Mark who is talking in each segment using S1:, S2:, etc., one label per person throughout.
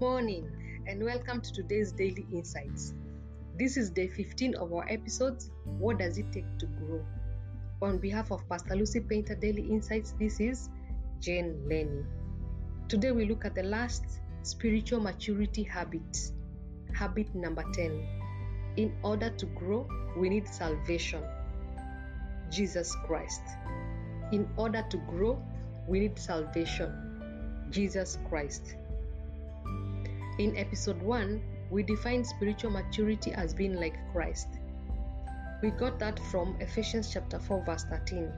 S1: morning and welcome to today's daily insights. This is day 15 of our episodes What Does It Take to Grow? On behalf of Pastor Lucy Painter Daily Insights, this is Jane Lenny. Today we look at the last spiritual maturity habit, habit number 10. In order to grow, we need salvation. Jesus Christ. In order to grow, we need salvation. Jesus Christ. In episode 1, we defined spiritual maturity as being like Christ. We got that from Ephesians chapter 4 verse 13,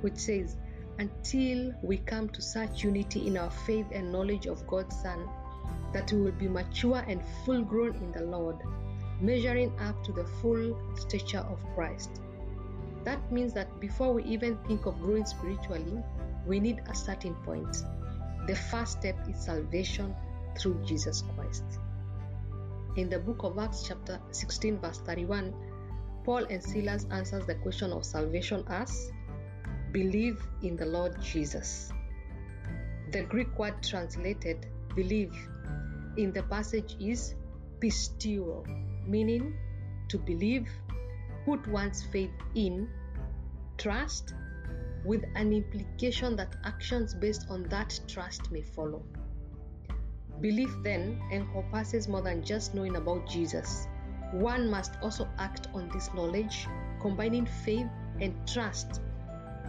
S1: which says, "Until we come to such unity in our faith and knowledge of God's Son, that we will be mature and full grown in the Lord, measuring up to the full stature of Christ." That means that before we even think of growing spiritually, we need a starting point. The first step is salvation through Jesus Christ. In the book of Acts, chapter 16, verse 31, Paul and Silas answers the question of salvation as believe in the Lord Jesus. The Greek word translated believe in the passage is pisteuo, meaning to believe, put one's faith in, trust, with an implication that actions based on that trust may follow. Belief then encompasses more than just knowing about Jesus. One must also act on this knowledge, combining faith and trust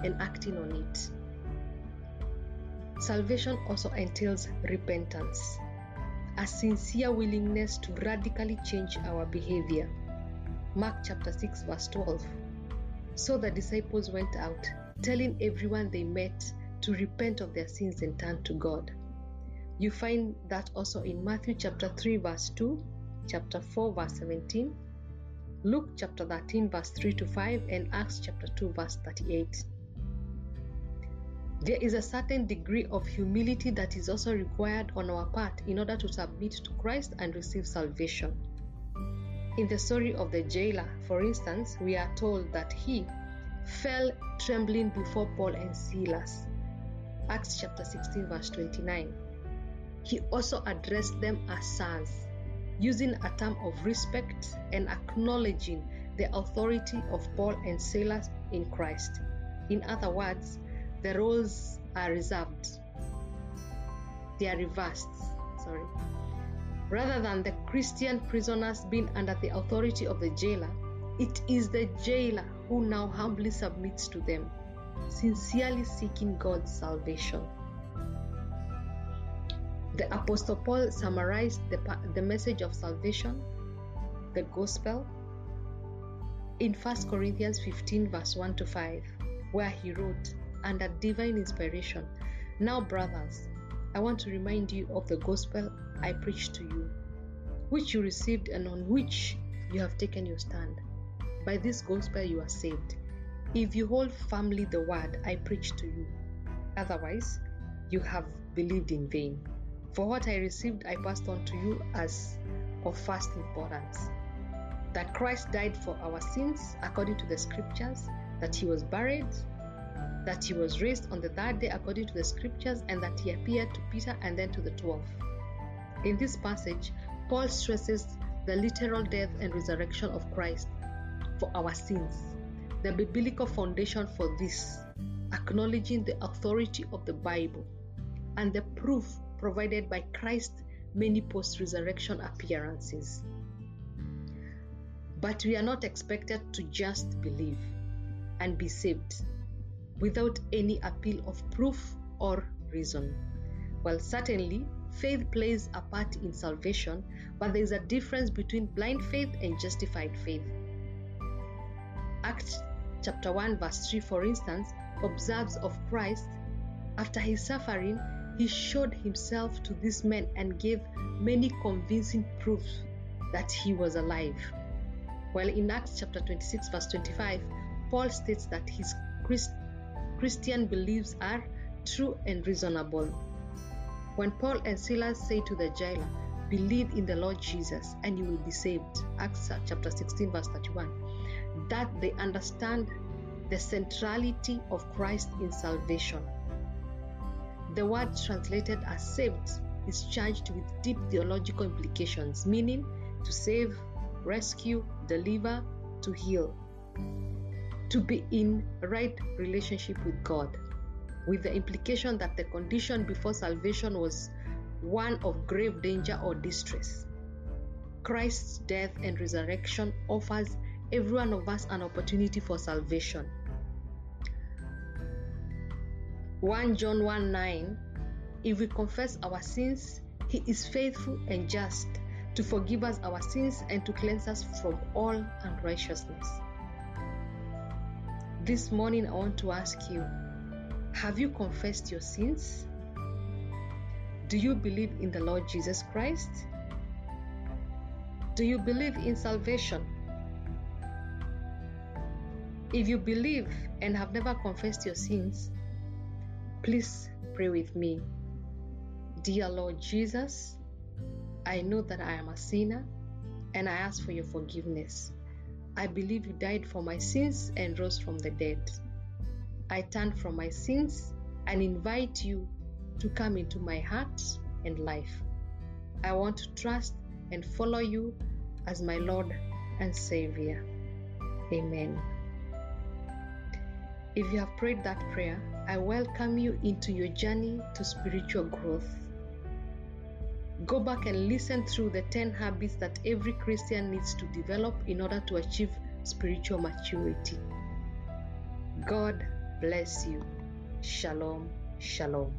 S1: and acting on it. Salvation also entails repentance, a sincere willingness to radically change our behavior. Mark chapter 6, verse 12. So the disciples went out, telling everyone they met to repent of their sins and turn to God. You find that also in Matthew chapter 3, verse 2, chapter 4, verse 17, Luke chapter 13, verse 3 to 5, and Acts chapter 2, verse 38. There is a certain degree of humility that is also required on our part in order to submit to Christ and receive salvation. In the story of the jailer, for instance, we are told that he fell trembling before Paul and Silas. Acts chapter 16, verse 29. He also addressed them as sons, using a term of respect and acknowledging the authority of Paul and Silas in Christ. In other words, the roles are reserved. They are reversed. Sorry. Rather than the Christian prisoners being under the authority of the jailer, it is the jailer who now humbly submits to them, sincerely seeking God's salvation. The Apostle Paul summarized the, the message of salvation, the gospel, in 1 Corinthians 15, verse 1 to 5, where he wrote, under divine inspiration, Now, brothers, I want to remind you of the gospel I preached to you, which you received and on which you have taken your stand. By this gospel you are saved, if you hold firmly the word I preached to you. Otherwise, you have believed in vain. For what I received, I passed on to you as of first importance that Christ died for our sins according to the scriptures, that he was buried, that he was raised on the third day according to the scriptures, and that he appeared to Peter and then to the twelve. In this passage, Paul stresses the literal death and resurrection of Christ for our sins, the biblical foundation for this, acknowledging the authority of the Bible, and the proof provided by Christ's many post resurrection appearances. But we are not expected to just believe and be saved without any appeal of proof or reason. Well, certainly, faith plays a part in salvation, but there is a difference between blind faith and justified faith. Acts chapter 1, verse 3, for instance, observes of Christ after his suffering he showed himself to these men and gave many convincing proofs that he was alive. While in Acts chapter 26, verse 25, Paul states that his Christ- Christian beliefs are true and reasonable. When Paul and Silas say to the jailer, Believe in the Lord Jesus and you will be saved, Acts chapter 16, verse 31, that they understand the centrality of Christ in salvation. The word translated as saved is charged with deep theological implications, meaning to save, rescue, deliver, to heal, to be in right relationship with God, with the implication that the condition before salvation was one of grave danger or distress. Christ's death and resurrection offers every one of us an opportunity for salvation. 1 John 1 9 If we confess our sins, he is faithful and just to forgive us our sins and to cleanse us from all unrighteousness. This morning, I want to ask you Have you confessed your sins? Do you believe in the Lord Jesus Christ? Do you believe in salvation? If you believe and have never confessed your sins, please pray with me. Dear Lord Jesus, I know that I am a sinner and I ask for your forgiveness. I believe you died for my sins and rose from the dead. I turn from my sins and invite you to come into my heart and life. I want to trust and follow you as my Lord and Savior. Amen. If you have prayed that prayer, I welcome you into your journey to spiritual growth. Go back and listen through the 10 habits that every Christian needs to develop in order to achieve spiritual maturity. God bless you. Shalom, shalom.